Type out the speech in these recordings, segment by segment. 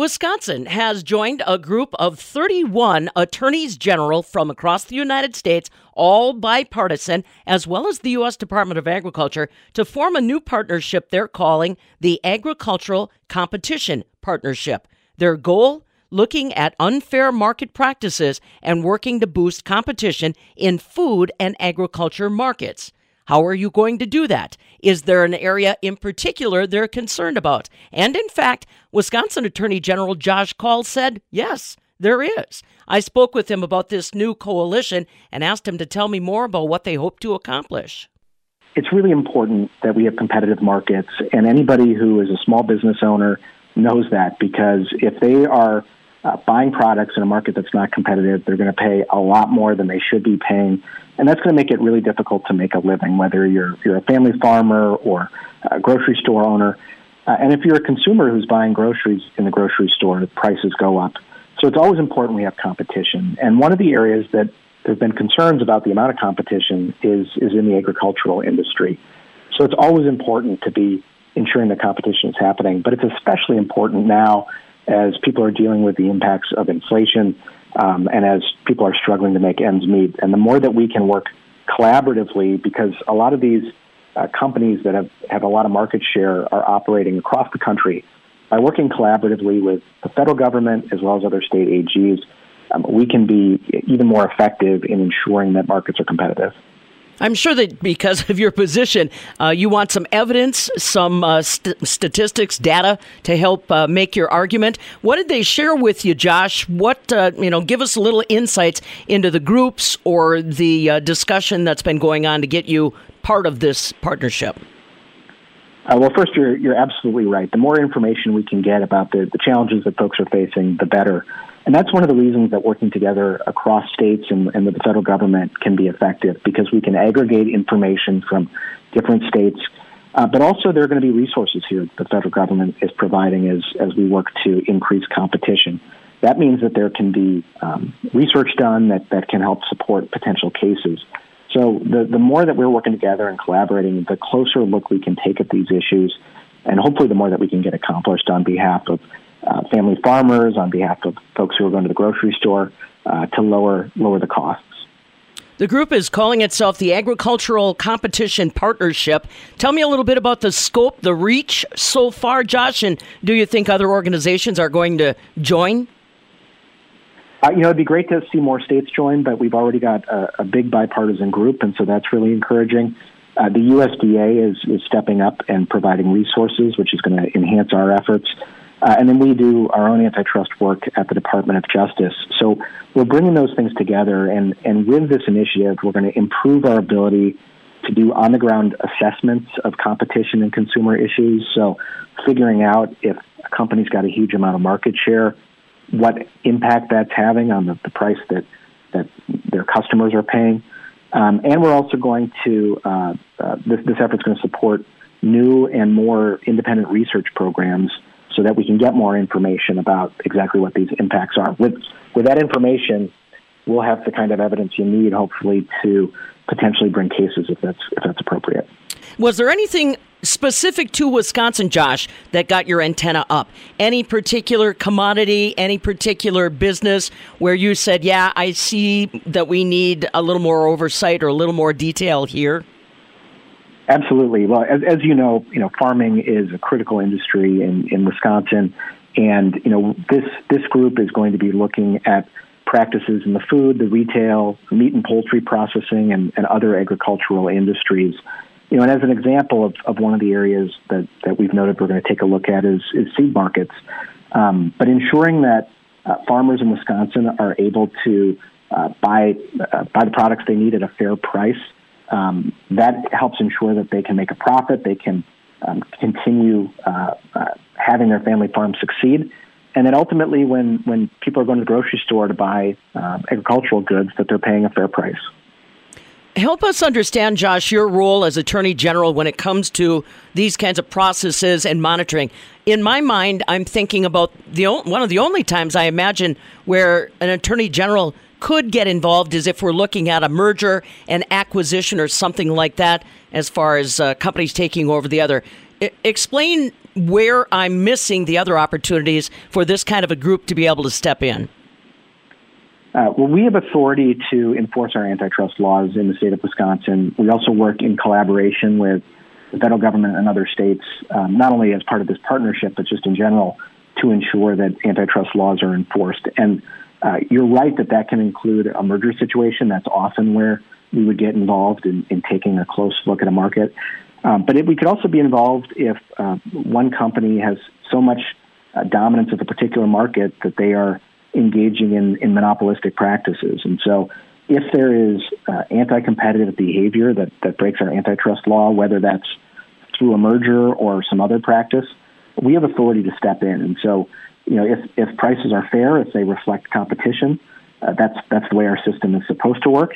Wisconsin has joined a group of 31 attorneys general from across the United States, all bipartisan, as well as the U.S. Department of Agriculture, to form a new partnership they're calling the Agricultural Competition Partnership. Their goal? Looking at unfair market practices and working to boost competition in food and agriculture markets. How are you going to do that? Is there an area in particular they're concerned about? And in fact, Wisconsin Attorney General Josh Kaul said, yes, there is. I spoke with him about this new coalition and asked him to tell me more about what they hope to accomplish. It's really important that we have competitive markets, and anybody who is a small business owner knows that because if they are uh, buying products in a market that's not competitive, they're going to pay a lot more than they should be paying and that's going to make it really difficult to make a living, whether you're you're a family farmer or a grocery store owner. Uh, and if you're a consumer who's buying groceries in the grocery store, the prices go up. So it's always important we have competition. And one of the areas that there have been concerns about the amount of competition is is in the agricultural industry. So it's always important to be ensuring that competition is happening, but it's especially important now as people are dealing with the impacts of inflation um, and as people are struggling to make ends meet. And the more that we can work collaboratively, because a lot of these uh, companies that have, have a lot of market share are operating across the country, by working collaboratively with the federal government as well as other state AGs, um, we can be even more effective in ensuring that markets are competitive. I'm sure that because of your position, uh, you want some evidence, some uh, st- statistics, data to help uh, make your argument. What did they share with you, Josh? What uh, you know? Give us a little insights into the groups or the uh, discussion that's been going on to get you part of this partnership. Uh, well, first, you're you're absolutely right. The more information we can get about the, the challenges that folks are facing, the better. And that's one of the reasons that working together across states and, and the federal government can be effective because we can aggregate information from different states. Uh, but also, there are going to be resources here that the federal government is providing as, as we work to increase competition. That means that there can be um, research done that, that can help support potential cases. So, the, the more that we're working together and collaborating, the closer look we can take at these issues, and hopefully, the more that we can get accomplished on behalf of uh, family farmers, on behalf of folks who are going to the grocery store uh, to lower lower the costs. The group is calling itself the Agricultural Competition Partnership. Tell me a little bit about the scope, the reach so far, Josh, and do you think other organizations are going to join? Uh, you know, it'd be great to see more states join, but we've already got a, a big bipartisan group, and so that's really encouraging. Uh, the USDA is, is stepping up and providing resources, which is going to enhance our efforts. Uh, and then we do our own antitrust work at the Department of Justice. So we're bringing those things together, and, and with this initiative, we're going to improve our ability to do on the ground assessments of competition and consumer issues. So figuring out if a company's got a huge amount of market share, what impact that's having on the, the price that, that their customers are paying. Um, and we're also going to, uh, uh, this, this effort's going to support new and more independent research programs so that we can get more information about exactly what these impacts are. With with that information, we'll have the kind of evidence you need, hopefully, to potentially bring cases if that's if that's appropriate. Was there anything specific to Wisconsin, Josh, that got your antenna up? Any particular commodity, any particular business where you said, "Yeah, I see that we need a little more oversight or a little more detail here"? Absolutely. Well, as, as you know, you know, farming is a critical industry in, in Wisconsin, and you know this this group is going to be looking at practices in the food, the retail, meat and poultry processing, and, and other agricultural industries. You know, and as an example of, of one of the areas that, that we've noted we're going to take a look at is, is seed markets. Um, but ensuring that uh, farmers in Wisconsin are able to uh, buy uh, buy the products they need at a fair price um, that helps ensure that they can make a profit, they can um, continue uh, uh, having their family farm succeed, and then ultimately, when when people are going to the grocery store to buy uh, agricultural goods, that they're paying a fair price. Help us understand, Josh, your role as Attorney General when it comes to these kinds of processes and monitoring. In my mind, I'm thinking about the one of the only times I imagine where an Attorney General could get involved is if we're looking at a merger and acquisition or something like that, as far as uh, companies taking over the other. I- explain where I'm missing the other opportunities for this kind of a group to be able to step in. Uh, well, we have authority to enforce our antitrust laws in the state of Wisconsin. We also work in collaboration with the federal government and other states, um, not only as part of this partnership, but just in general, to ensure that antitrust laws are enforced. And uh, you're right that that can include a merger situation. That's often where we would get involved in, in taking a close look at a market. Um, but it, we could also be involved if uh, one company has so much uh, dominance of a particular market that they are engaging in, in monopolistic practices. And so, if there is uh, anti competitive behavior that, that breaks our antitrust law, whether that's through a merger or some other practice, we have authority to step in. And so, you know, if, if prices are fair, if they reflect competition, uh, that's, that's the way our system is supposed to work.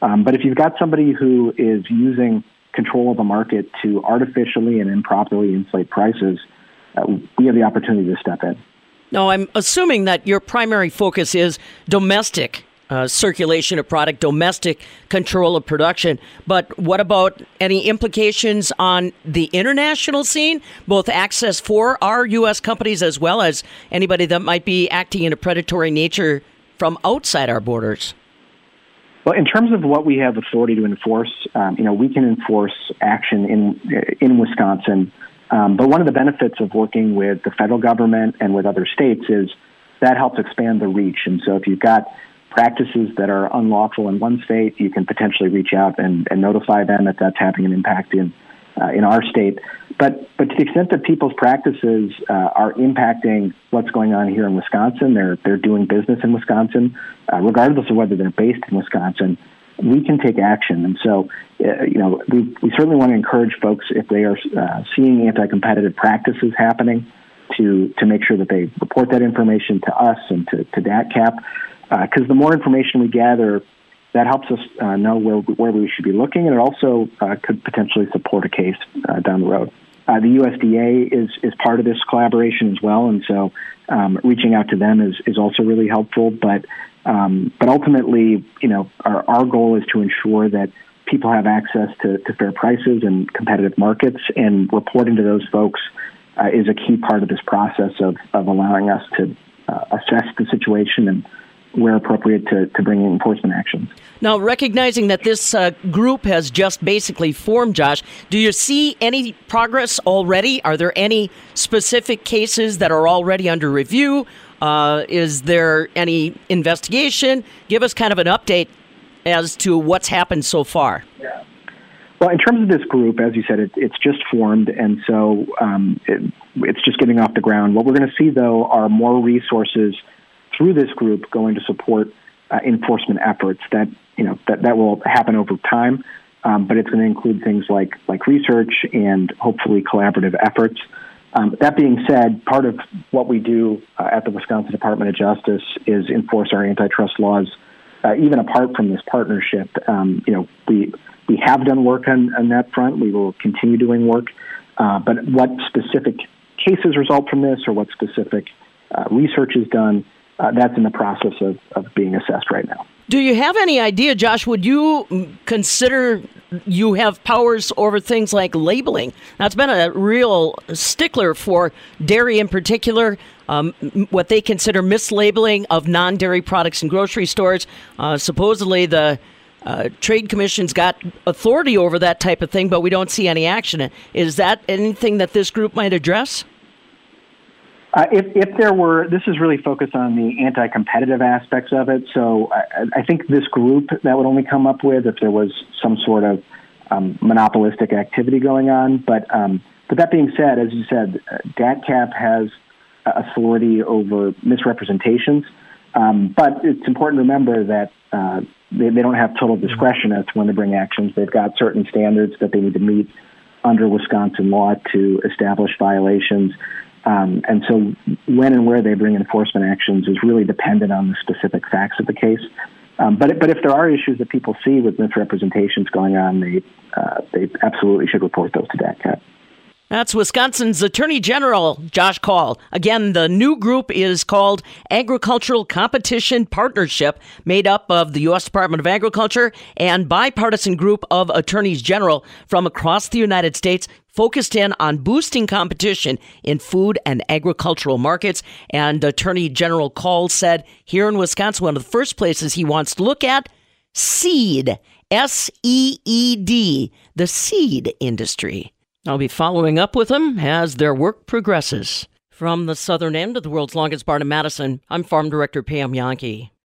Um, but if you've got somebody who is using control of a market to artificially and improperly inflate prices, uh, we have the opportunity to step in. No, I'm assuming that your primary focus is domestic uh, circulation of product, domestic control of production. But what about any implications on the international scene, both access for our U.S. companies as well as anybody that might be acting in a predatory nature from outside our borders? Well, in terms of what we have authority to enforce, um, you know, we can enforce action in in Wisconsin um, but one of the benefits of working with the federal government and with other states is that helps expand the reach. And so if you've got practices that are unlawful in one state, you can potentially reach out and, and notify them if that's having an impact in uh, in our state. But but to the extent that people's practices uh, are impacting what's going on here in Wisconsin, they're they're doing business in Wisconsin, uh, regardless of whether they're based in Wisconsin we can take action. And so, uh, you know, we, we certainly want to encourage folks if they are uh, seeing anti-competitive practices happening to to make sure that they report that information to us and to, to DATCP, because uh, the more information we gather, that helps us uh, know where where we should be looking, and it also uh, could potentially support a case uh, down the road. Uh, the USDA is is part of this collaboration as well, and so um, reaching out to them is is also really helpful. But um, but ultimately, you know, our, our goal is to ensure that people have access to, to fair prices and competitive markets, and reporting to those folks uh, is a key part of this process of, of allowing us to assess the situation and where appropriate to, to bring enforcement actions. Now, recognizing that this uh, group has just basically formed, Josh, do you see any progress already? Are there any specific cases that are already under review? Uh, is there any investigation? Give us kind of an update as to what's happened so far. Yeah. Well, in terms of this group, as you said, it, it's just formed, and so um, it, it's just getting off the ground. What we're going to see, though, are more resources through this group going to support uh, enforcement efforts. That you know that that will happen over time, um, but it's going to include things like like research and hopefully collaborative efforts. Um, that being said, part of what we do uh, at the Wisconsin Department of Justice is enforce our antitrust laws. Uh, even apart from this partnership, um, you know, we we have done work on, on that front. We will continue doing work. Uh, but what specific cases result from this, or what specific uh, research is done, uh, that's in the process of, of being assessed right now. Do you have any idea, Josh? Would you consider you have powers over things like labeling? That's been a real stickler for dairy in particular. Um, what they consider mislabeling of non dairy products in grocery stores. Uh, supposedly, the uh, Trade Commission's got authority over that type of thing, but we don't see any action. Is that anything that this group might address? Uh, if, if there were, this is really focused on the anti-competitive aspects of it. So I, I, think this group that would only come up with if there was some sort of um, monopolistic activity going on. But um, but that being said, as you said, uh, DATCP has authority over misrepresentations. Um, but it's important to remember that uh, they, they don't have total discretion as to when they bring actions. They've got certain standards that they need to meet under Wisconsin law to establish violations. Um, and so, when and where they bring enforcement actions is really dependent on the specific facts of the case. Um, but but if there are issues that people see with misrepresentations going on, they uh, they absolutely should report those to DATCP. That's Wisconsin's Attorney General, Josh Kaul. Again, the new group is called Agricultural Competition Partnership, made up of the U.S. Department of Agriculture and bipartisan group of attorneys general from across the United States, focused in on boosting competition in food and agricultural markets. And Attorney General Kaul said here in Wisconsin, one of the first places he wants to look at seed, S E E D, the seed industry. I'll be following up with them as their work progresses. From the southern end of the world's longest barn in Madison, I'm Farm Director Pam Jahnke.